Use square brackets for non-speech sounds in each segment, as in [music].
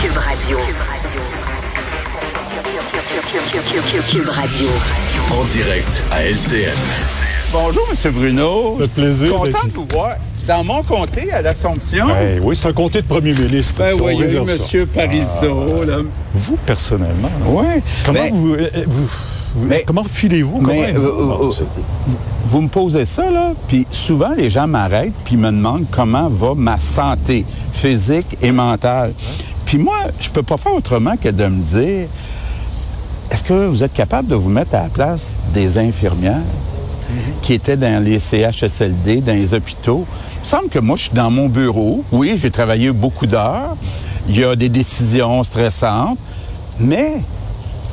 Cube Radio. Cube Radio. En direct à LCN. Bonjour, M. Bruno. Fait plaisir Content d'être de vous voir. Dans mon comté, à l'Assomption, Ben oui, c'est un comté de premier ministre. ben on oui, il y a eu réserve ça. M. Parizeau. là. Vous, personnellement, Oui. comment Ben, vous, euh, vous- Mais- comment filez-vous? euh, vous euh? Vous me posez ça, là, puis souvent, les gens m'arrêtent puis me demandent comment va ma santé physique et mentale. Puis moi, je peux pas faire autrement que de me dire, est-ce que vous êtes capable de vous mettre à la place des infirmières qui étaient dans les CHSLD, dans les hôpitaux? Il me semble que moi, je suis dans mon bureau. Oui, j'ai travaillé beaucoup d'heures. Il y a des décisions stressantes. Mais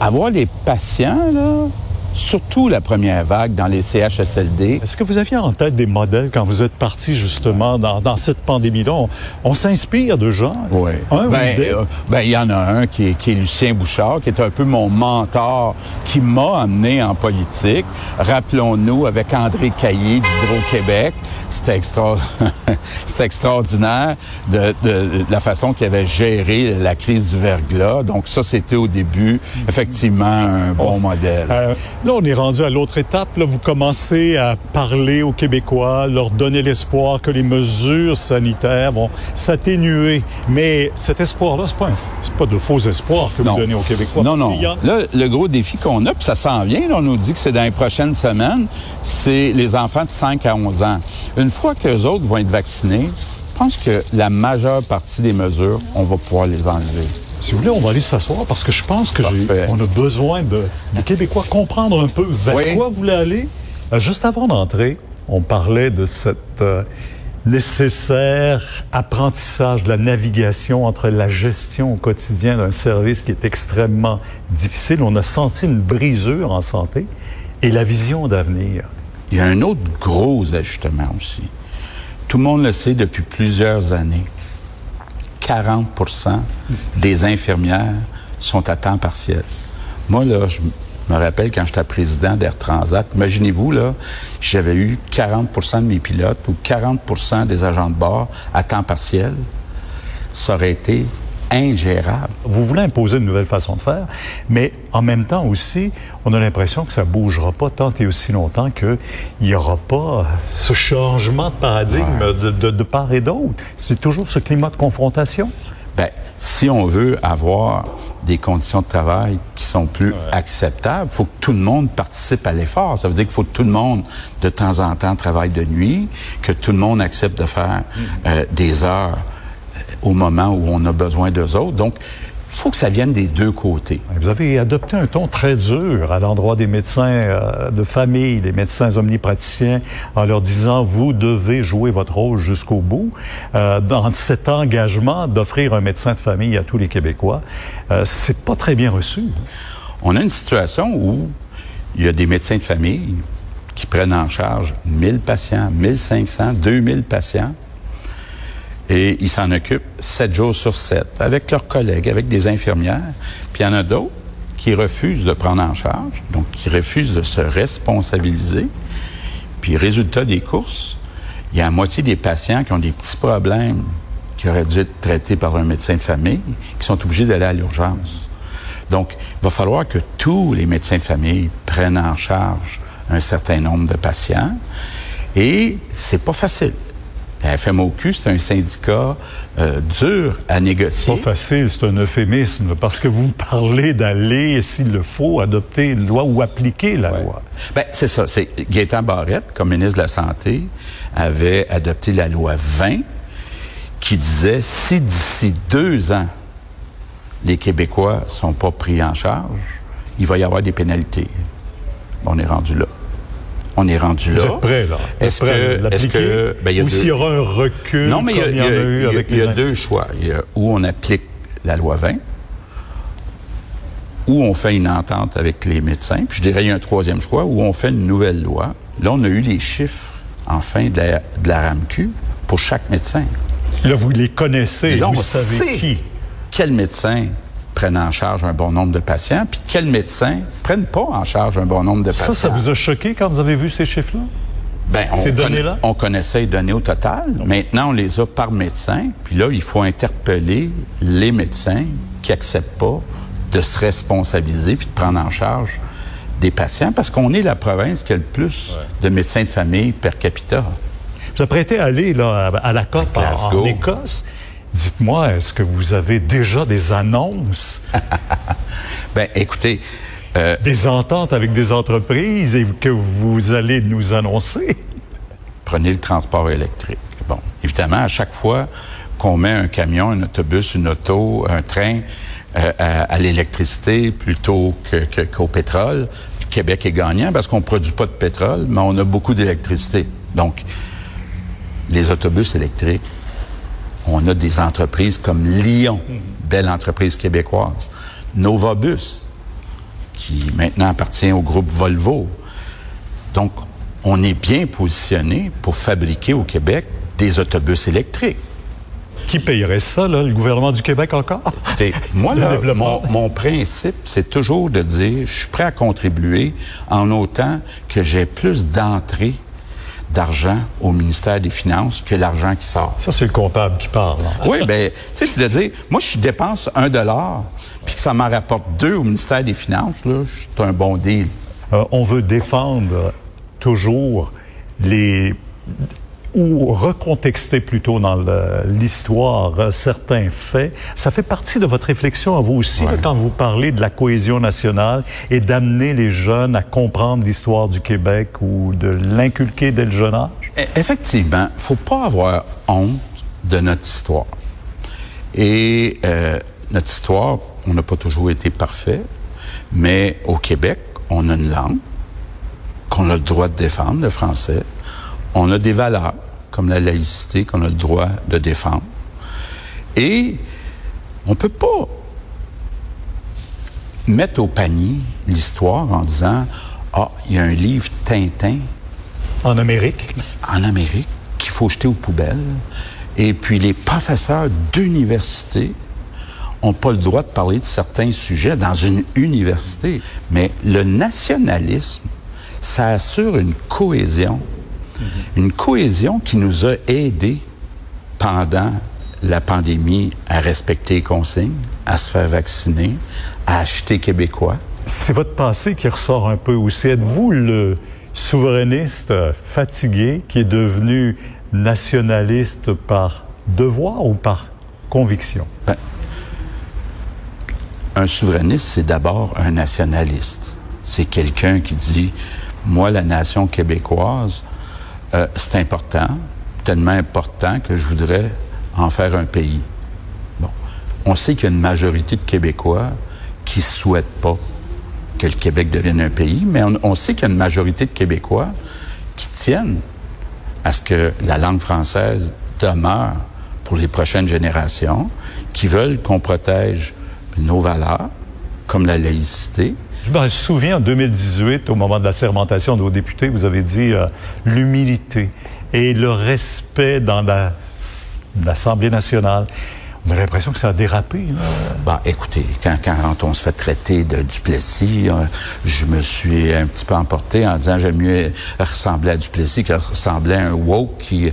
avoir les patients, là, surtout la première vague dans les CHSLD, Est-ce que vous aviez en tête des modèles quand vous êtes parti justement dans, dans cette pandémie-là? On, on s'inspire de gens. Oui. Ben, euh, ben, il y en a un qui est, qui est Lucien Bouchard, qui est un peu mon mentor, qui m'a amené en politique. Rappelons-nous, avec André Caillé d'Hydro-Québec, c'était extra... [laughs] c'était extraordinaire de, de- de la façon qu'il avait géré la crise du verglas. Donc ça, c'était au début, effectivement, un bon modèle. Euh, là, on est rendu à l'autre étape. Là, vous commencez à parler aux Québécois, leur donner l'espoir que les mesures sanitaires vont s'atténuer. Mais cet espoir-là, c'est pas, un- pas de faux espoirs que vous donnez aux Québécois. Non, non. a- Là, le gros défi qu'on a, puis ça s'en vient, là, on nous dit que c'est dans les prochaines semaines, c'est les enfants de 5 à 11 ans. Une fois que les autres vont être vaccinés, je pense que la majeure partie des mesures, on va pouvoir les enlever. Si vous voulez, on va aller s'asseoir parce que je pense que on a besoin de, des Québécois comprendre un peu vers Oui. quoi vous voulez aller. Euh, juste avant d'entrer, on parlait de cette euh, nécessaire apprentissage de la navigation entre la gestion au quotidien d'un service qui est extrêmement difficile. On a senti une brisure en santé et la vision d'avenir. Il y a un autre gros ajustement aussi. Tout le monde le sait depuis plusieurs années. 40% des infirmières sont à temps partiel. Moi, là, je me rappelle quand j'étais président d'Air Transat, imaginez-vous, là, j'avais eu 40% de mes pilotes ou 40% des agents de bord à temps partiel. Ça aurait été ingérable. Vous voulez imposer une nouvelle façon de faire, mais en même temps aussi, on a l'impression que ça bougera pas tant et aussi longtemps qu'il n'y aura pas ce changement de paradigme de, de- de part et d'autre. C'est toujours ce climat de confrontation. Ben, si on veut avoir des conditions de travail qui sont plus acceptables, il faut que tout le monde participe à l'effort. Ça veut dire qu'il faut que tout le monde, de temps en temps, travaille de nuit, que tout le monde accepte de faire euh, des heures euh, au moment où on a besoin d'eux autres. Donc, il faut que ça vienne des deux côtés. Vous avez adopté un ton très dur à l'endroit des médecins euh, de famille, des médecins omnipraticiens, en leur disant vous devez jouer votre rôle jusqu'au bout. Euh, dans cet engagement d'offrir un médecin de famille à tous les Québécois, euh, c'est pas très bien reçu. On a une situation où il y a des médecins de famille qui prennent en charge 1000 patients, 1500, 2000 patients, et ils s'en occupent 7 jours sur 7 avec leurs collègues, avec des infirmières. Puis il y en a d'autres qui refusent de prendre en charge, donc qui refusent de se responsabiliser. Puis résultat des courses, il y a la moitié des patients qui ont des petits problèmes qui auraient dû être traités par un médecin de famille, qui sont obligés d'aller à l'urgence. Donc, il va falloir que tous les médecins de famille prennent en charge un certain nombre de patients. Et c'est pas facile. La FMOQ, c'est un syndicat euh, dur à négocier. Pas facile, c'est un euphémisme, parce que vous parlez d'aller, s'il le faut, adopter une loi ou appliquer la loi. Ben, c'est ça. C'est Gaétan Barrette, comme ministre de la Santé, avait adopté la loi 20 qui disait si d'ici deux ans, les Québécois sont pas pris en charge, il va y avoir des pénalités. On est rendu là. On est rendu là. Vous êtes prêt, là? Est-ce que, est-ce l'appliquer? que, ben, il y a Ou deux- s'il y aura un recul, non, mais il y a, y a- eu avec y deux choix. Il y a où on applique la loi 20, où on fait une entente avec les médecins. Puis je dirais il y a un troisième choix, où on fait une nouvelle loi. Là, on a eu les chiffres, enfin, de la, de la RAMQ pour chaque médecin. Là, vous les connaissez, là, vous savez sait qui. quels médecins prennent en charge un bon nombre de patients, puis quels médecins prennent pas en charge un bon nombre de Ça, patients? ça vous a choqué quand vous avez vu ces chiffres-là? Ben, on ces données-là? On connaissait les données au total. Maintenant, on les a par médecin. Puis là, il faut interpeller les médecins qui acceptent pas de se responsabiliser puis de prendre en charge des patients parce qu'on est la province qui a le plus de médecins de famille per capita. Vous apprêtez à aller là, à, la COP À en, en Écosse. Dites-moi, est-ce que vous avez déjà des annonces, [laughs] Ben, écoutez, euh, des ententes avec des entreprises et que vous allez nous annoncer? prenez le transport électrique. Bon, évidemment, à chaque fois qu'on met un camion, un autobus, une auto, un train euh, à, à l'électricité plutôt que- qu'au pétrole, le Québec est gagnant parce qu'on ne produit pas de pétrole, mais on a beaucoup d'électricité. Donc, les autobus électriques, on a des entreprises comme Lyon, belle entreprise québécoise, Novabus, qui maintenant appartient au groupe Volvo. Donc, on est bien positionné pour fabriquer au Québec des autobus électriques. Qui payerait ça, là, le gouvernement du Québec encore? Écoutez, moi, là, mon, mon principe, c'est toujours de dire, je suis prêt à contribuer en autant que j'ai plus d'entrée d'argent au ministère des Finances que l'argent qui sort. Ça, c'est le comptable qui parle. hein. Oui, ben, tu sais, c'est de dire, moi, je dépense un dollar, puis que ça m'en rapporte deux au ministère des Finances, là, c'est un bon deal. Euh, on veut défendre toujours les ou recontexter plutôt dans l'histoire euh, certains faits. Ça fait partie de votre réflexion à vous aussi là, quand vous parlez de la cohésion nationale et d'amener les jeunes à comprendre l'histoire du Québec ou de l'inculquer dès le jeune âge? E- Effectivement, faut pas avoir honte de notre histoire. Et euh, notre histoire, on n'a pas toujours été parfait, mais au Québec, on a une langue qu'on a le droit de défendre, le français. On a des valeurs, comme la laïcité, qu'on a le droit de défendre. Et on peut pas mettre au panier l'histoire en disant Ah, il y a un livre Tintin En Amérique, en Amérique qu'il faut jeter aux poubelles. Et puis les professeurs d'université n'ont pas le droit de parler de certains sujets dans une université. Mais le nationalisme, ça assure une cohésion. Une cohésion qui nous a aidés pendant la pandémie à respecter les consignes, à se faire vacciner, à acheter québécois. c'est votre passé qui ressort un peu aussi. Êtes-vous le souverainiste fatigué qui est devenu nationaliste par devoir ou par conviction? Ben, un souverainiste, c'est d'abord un nationaliste. C'est quelqu'un qui dit, moi, la nation québécoise, euh, c'est important, tellement important que je voudrais en faire un pays. Bon. On sait qu'il y a une majorité de Québécois qui ne souhaitent pas que le Québec devienne un pays, mais on, on sait qu'il y a une majorité de Québécois qui tiennent à ce que la langue française demeure pour les prochaines générations, qui veulent qu'on protège nos valeurs, comme la laïcité. Je me souviens en 2018, au moment de la sermentation de vos députés, vous avez dit euh, l'humilité et le respect dans la- l'Assemblée nationale. On a l'impression que ça a dérapé. Bah, écoutez, quand, on se fait traiter de Duplessis, euh, je me suis un petit peu emporté en disant j'aime mieux ressembler à Duplessis que ressembler à un woke et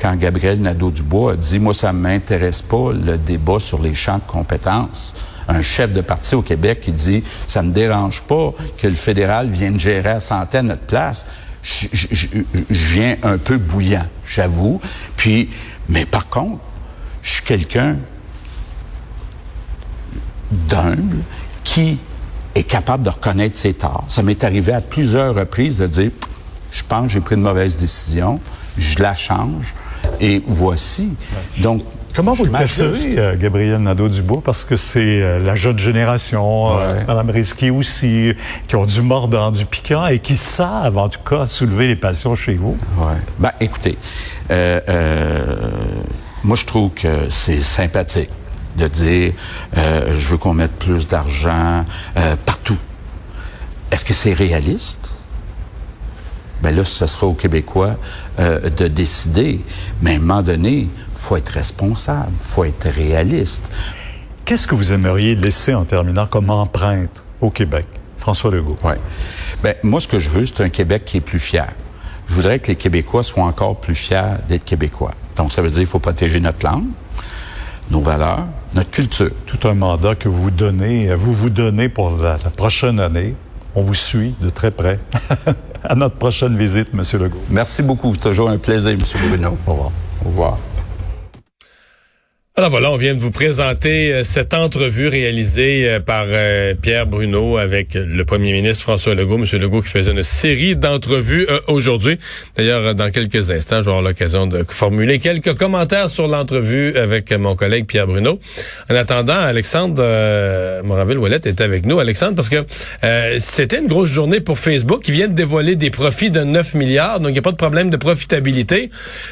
quand Gabriel Nadeau-Dubois a dit moi ça m'intéresse pas le débat sur les champs de compétences. Un chef de parti au Québec qui dit ça me dérange pas que le fédéral vienne gérer à à notre place. Je viens un peu bouillant, j'avoue. Puis, mais par contre, je suis quelqu'un d'humble qui est capable de reconnaître ses torts. Ça m'est arrivé à plusieurs reprises de dire, je pense que j'ai pris une mauvaise décision, je la change, et voici. Donc, Comment vous le percevez, euh, Gabriel Nadeau-Dubois? Parce que c'est euh, la jeune génération, euh, Ouais. Mme Risky aussi, qui ont du mordant, du piquant et qui savent, en tout cas, soulever les passions chez vous. Ouais. Ben, écoutez, euh, euh, moi, je trouve que c'est sympathique de dire euh, je veux qu'on mette plus d'argent euh, partout. Est-ce que c'est réaliste? Ben là, ce sera aux Québécois euh, de décider. Mais à un moment donné, faut être responsable, faut être réaliste. Qu'est-ce que vous aimeriez laisser en terminant comme empreinte au Québec, François Legault? Ouais. Ben, moi, ce que je veux, c'est un Québec qui est plus fier. je voudrais que les Québécois soient encore plus fiers d'être Québécois. Donc, ça veut dire qu'il faut protéger notre langue, nos valeurs, notre culture. Tout un mandat que vous donnez, vous vous donnez pour la, la prochaine année. On vous suit de très près. [laughs] à notre prochaine visite, M. Legault. Merci beaucoup. Toujours un plaisir, M. Bruno. Au revoir. Au revoir. Alors voilà, on vient de vous présenter euh, cette entrevue réalisée euh, par euh, Pierre Bruno avec le premier ministre François Legault. Monsieur Legault qui faisait une série d'entrevues aujourd'hui. D'ailleurs, dans quelques instants, je vais avoir l'occasion de formuler quelques commentaires sur l'entrevue avec mon collègue Pierre Bruno. En attendant, Alexandre Moraville-Ouellette est avec nous. Alexandre, parce que c'était une grosse journée pour Facebook qui vient de dévoiler des profits de 9 milliards, donc il n'y a pas de problème de profitabilité.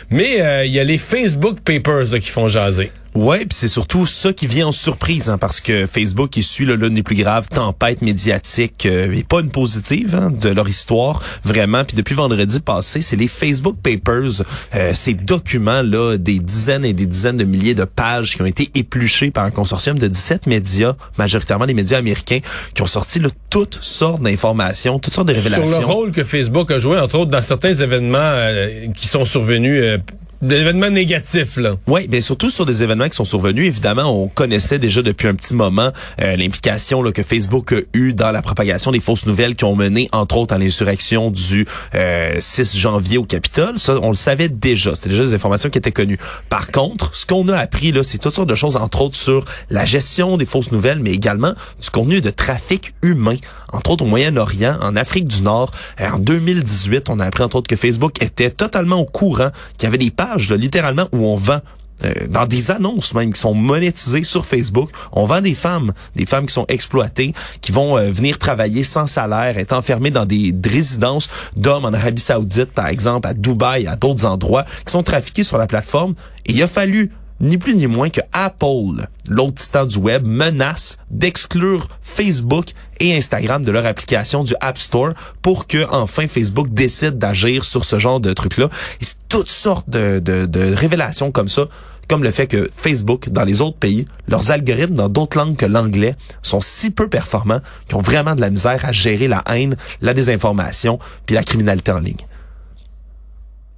Mais il y a les Facebook Papers qui font jaser. Ouais, puis c'est surtout ça qui vient en surprise, hein, parce que Facebook essuie l'une des plus graves tempêtes médiatiques, euh, et pas une positive, hein, de leur histoire, vraiment. Puis depuis vendredi passé, c'est les Facebook Papers, euh, ces documents-là, des dizaines et des dizaines de milliers de pages qui ont été épluchés par un consortium de 17 médias, majoritairement des médias américains, qui ont sorti là, toutes sortes d'informations, toutes sortes de révélations. Sur le rôle que Facebook a joué, entre autres, dans certains événements euh, qui sont survenus euh, d'événements négatifs là. Oui, bien surtout sur des événements qui sont survenus. Évidemment, on connaissait déjà depuis un petit moment euh, l'implication que Facebook a eu dans la propagation des fausses nouvelles qui ont mené entre autres à l'insurrection du euh, 6 janvier au Capitole. Ça, on le savait déjà. C'était déjà des informations qui étaient connues. Par contre, ce qu'on a appris là, c'est toutes sortes de choses entre autres sur la gestion des fausses nouvelles, mais également du contenu de trafic humain, entre autres au Moyen-Orient, en Afrique du Nord. En 2018, on a appris entre autres que Facebook était totalement au courant qu'il y avait des pages littéralement, où on vend euh, dans des annonces même qui sont monétisées sur Facebook. On vend des femmes, des femmes qui sont exploitées, qui vont euh, venir travailler sans salaire, être enfermées dans des résidences d'hommes en Arabie Saoudite, par exemple, à Dubaï, à d'autres endroits, qui sont trafiquées sur la plateforme. Et il a fallu ni plus ni moins que Apple, l'autre titan du web, menace d'exclure Facebook et Instagram de leur application du App Store pour que enfin Facebook décide d'agir sur ce genre de trucs-là. Et c'est toutes sortes de, de, de révélations comme ça comme le fait que Facebook, dans les autres pays, leurs algorithmes dans d'autres langues que l'anglais sont si peu performants qu'ils ont vraiment de la misère à gérer la haine, la désinformation, puis la criminalité en ligne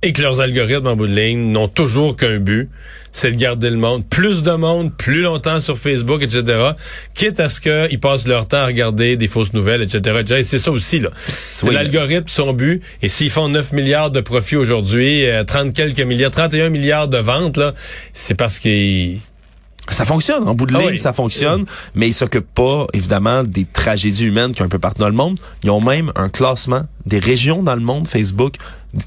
et que leurs algorithmes en bout de ligne n'ont toujours qu'un but, c'est de garder le monde, plus de monde, plus longtemps sur Facebook, etc., quitte à ce qu'ils passent leur temps à regarder des fausses nouvelles, etc. Et c'est ça aussi, là. C'est l'algorithme, son but. Et s'ils font 9 milliards de profits aujourd'hui, 30 euh, quelques milliards, 31 milliards de ventes, là, c'est parce qu'ils ça fonctionne, en bout de ah ligne, ça fonctionne, mais ils s'occupent pas, évidemment, des tragédies humaines qui ont un peu partout dans le monde. Ils ont même un classement des régions dans le monde, Facebook,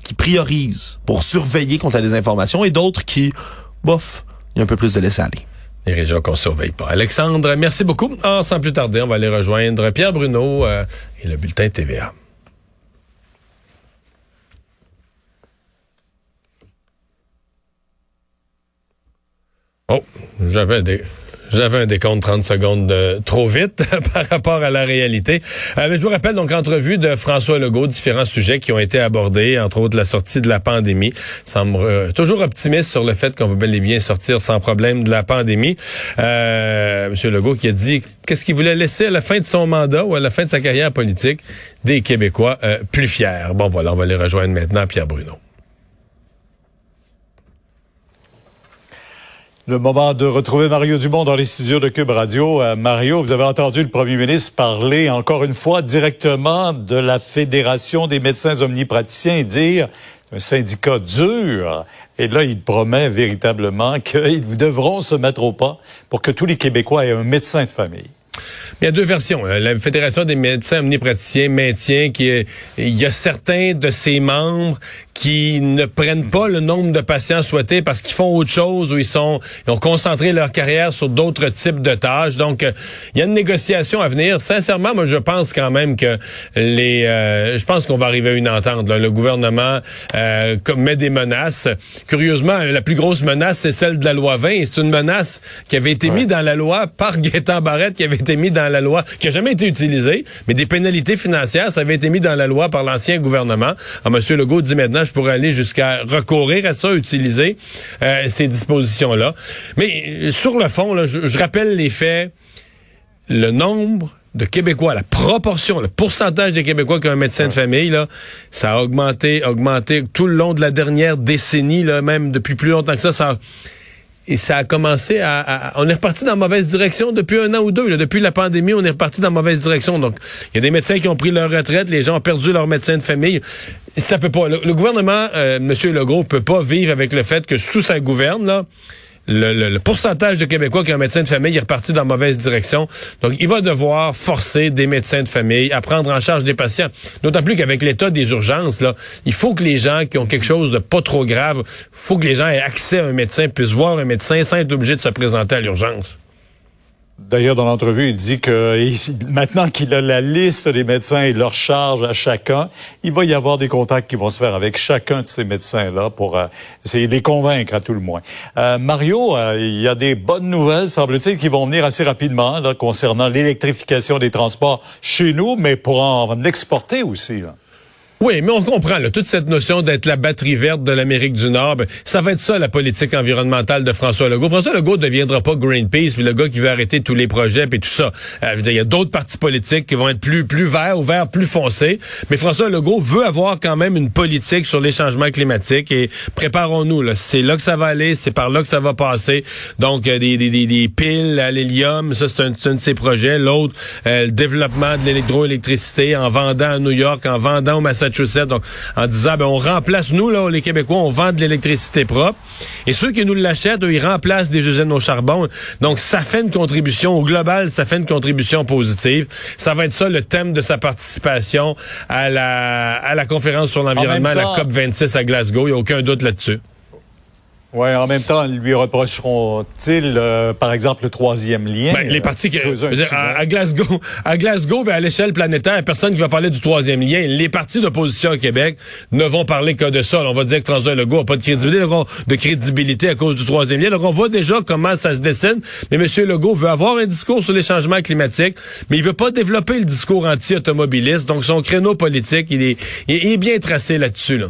qui priorisent pour surveiller contre la désinformation et d'autres qui, bof, il y a un peu plus de laisser aller. Les régions qu'on surveille pas. Alexandre, merci beaucoup. Ah, sans plus tarder, on va aller rejoindre Pierre Bruno euh, et le bulletin TVA. Oh, j'avais des... J'avais un décompte 30 secondes de, trop vite [laughs] par rapport à la réalité. Euh, je vous rappelle donc l'entrevue de François Legault, différents sujets qui ont été abordés, entre autres la sortie de la pandémie. Semble euh, toujours optimiste sur le fait qu'on va bel et bien sortir sans problème de la pandémie. Euh, Monsieur Legault qui a dit qu'est-ce qu'il voulait laisser à la fin de son mandat ou à la fin de sa carrière politique? Des Québécois euh, plus fiers. Bon voilà, on va les rejoindre maintenant, Pierre Bruno. Le moment de retrouver Mario Dumont dans les studios de Cube Radio. Euh, Mario, vous avez entendu le premier ministre parler encore une fois directement de la Fédération des médecins omnipraticiens et dire un syndicat dur. Et là, il promet véritablement qu'ils devront se mettre au pas pour que tous les Québécois aient un médecin de famille. Il y a deux versions. Euh, la Fédération des médecins omnipraticiens maintient qu'il y a certains de ses membres qui ne prennent pas le nombre de patients souhaités parce qu'ils font autre chose ou ils sont ils ont concentré leur carrière sur d'autres types de tâches. Donc, euh, il y a une négociation à venir. Sincèrement, moi, je pense quand même que les, euh, je pense qu'on va arriver à une entente. Le gouvernement euh, met des menaces. Curieusement, la plus grosse menace, c'est celle de la loi 20. C'est une menace qui avait été mise dans la loi par Gaétan Barrette, qui avait été mise dans la loi, qui a jamais été utilisée, mais des pénalités financières, ça avait été mis dans la loi par l'ancien gouvernement. Alors, M. Legault dit maintenant je pourrais aller jusqu'à recourir à ça, utiliser euh, ces dispositions-là. Mais euh, sur le fond, je, rappelle les faits. Le nombre de Québécois, la proportion, le pourcentage des Québécois qui ont un médecin de famille, là, ça a augmenté, augmenté tout le long de la dernière décennie, là, même depuis plus longtemps que ça, ça a et ça a commencé à, on est reparti dans la mauvaise direction depuis un an ou deux. Depuis la pandémie, on est reparti dans la mauvaise direction. Donc, il y a des médecins qui ont pris leur retraite, les gens ont perdu leur médecin de famille. Ça peut pas. Le, gouvernement, euh, M. Legault, peut pas vivre avec le fait que sous sa gouverne, là, le, pourcentage de Québécois qui ont un médecin de famille est reparti dans la mauvaise direction. Donc, il va devoir forcer des médecins de famille à prendre en charge des patients. D'autant plus qu'avec l'état des urgences, là, il faut que les gens qui ont quelque chose de pas trop grave, faut que les gens aient accès à un médecin, puissent voir un médecin sans être obligés de se présenter à l'urgence. D'ailleurs, dans l'entrevue, il dit que [laughs] maintenant qu'il a la liste des médecins et leur charge à chacun, il va y avoir des contacts qui vont se faire avec chacun de ces médecins-là pour euh, essayer de les convaincre à tout le moins. Euh, Mario, euh, il y a des bonnes nouvelles, semble-t-il, qui vont venir assez rapidement concernant l'électrification des transports chez nous, mais pour en exporter aussi. Oui, mais on comprend là, toute cette notion d'être la batterie verte de l'Amérique du Nord. Ben, ça va être ça la politique environnementale de François Legault. François Legault ne deviendra pas Greenpeace, le gars qui veut arrêter tous les projets et tout ça. Euh, il y a d'autres partis politiques qui vont être plus plus verts ou verts plus foncés. Mais François Legault veut avoir quand même une politique sur les changements climatiques et préparons-nous. C'est là que ça va aller, c'est par là que ça va passer. Donc euh, des, des, des, piles à l'hélium, ça c'est un, un, de ses projets. L'autre, euh, le développement de l'électroélectricité en vendant à New York, en vendant au Massachusetts donc en disant ben on remplace nous là les Québécois, on vend de l'électricité propre et ceux qui nous l'achètent, ils remplacent des usines au charbon. Donc ça fait une contribution au global, ça fait une contribution positive. Ça va être ça le thème de sa participation à la à la conférence sur l'environnement, la COP 26 à Glasgow, il n'y a aucun doute là-dessus. Oui, en même temps, lui reprocheront-ils, euh, par exemple, le troisième lien? Ben, les partis qui, à, Glasgow, [laughs] à Glasgow, ben, à l'échelle planétaire, personne qui va parler du troisième lien. Les partis d'opposition au Québec ne vont parler que de ça. on va dire que François Legault n'a pas de crédibilité, de crédibilité à cause du troisième lien. Donc, on voit déjà comment ça se dessine. Mais M. Legault veut avoir un discours sur les changements climatiques, mais il veut pas développer le discours anti-automobiliste. Donc, son créneau politique, il est, il est bien tracé là-dessus, là.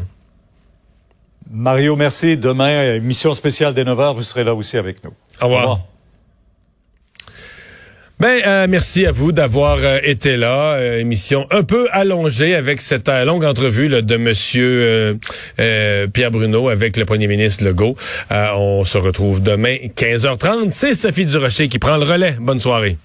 Mario, merci. Demain, émission spéciale des 9h, vous serez là aussi avec nous. Au revoir. Ben, euh, merci à vous d'avoir euh, été là. Euh, émission un peu allongée avec cette longue entrevue de Monsieur Pierre Bruno avec le Premier ministre Legault. on se retrouve demain 15h30. C'est Sophie Durocher qui prend le relais. Bonne soirée.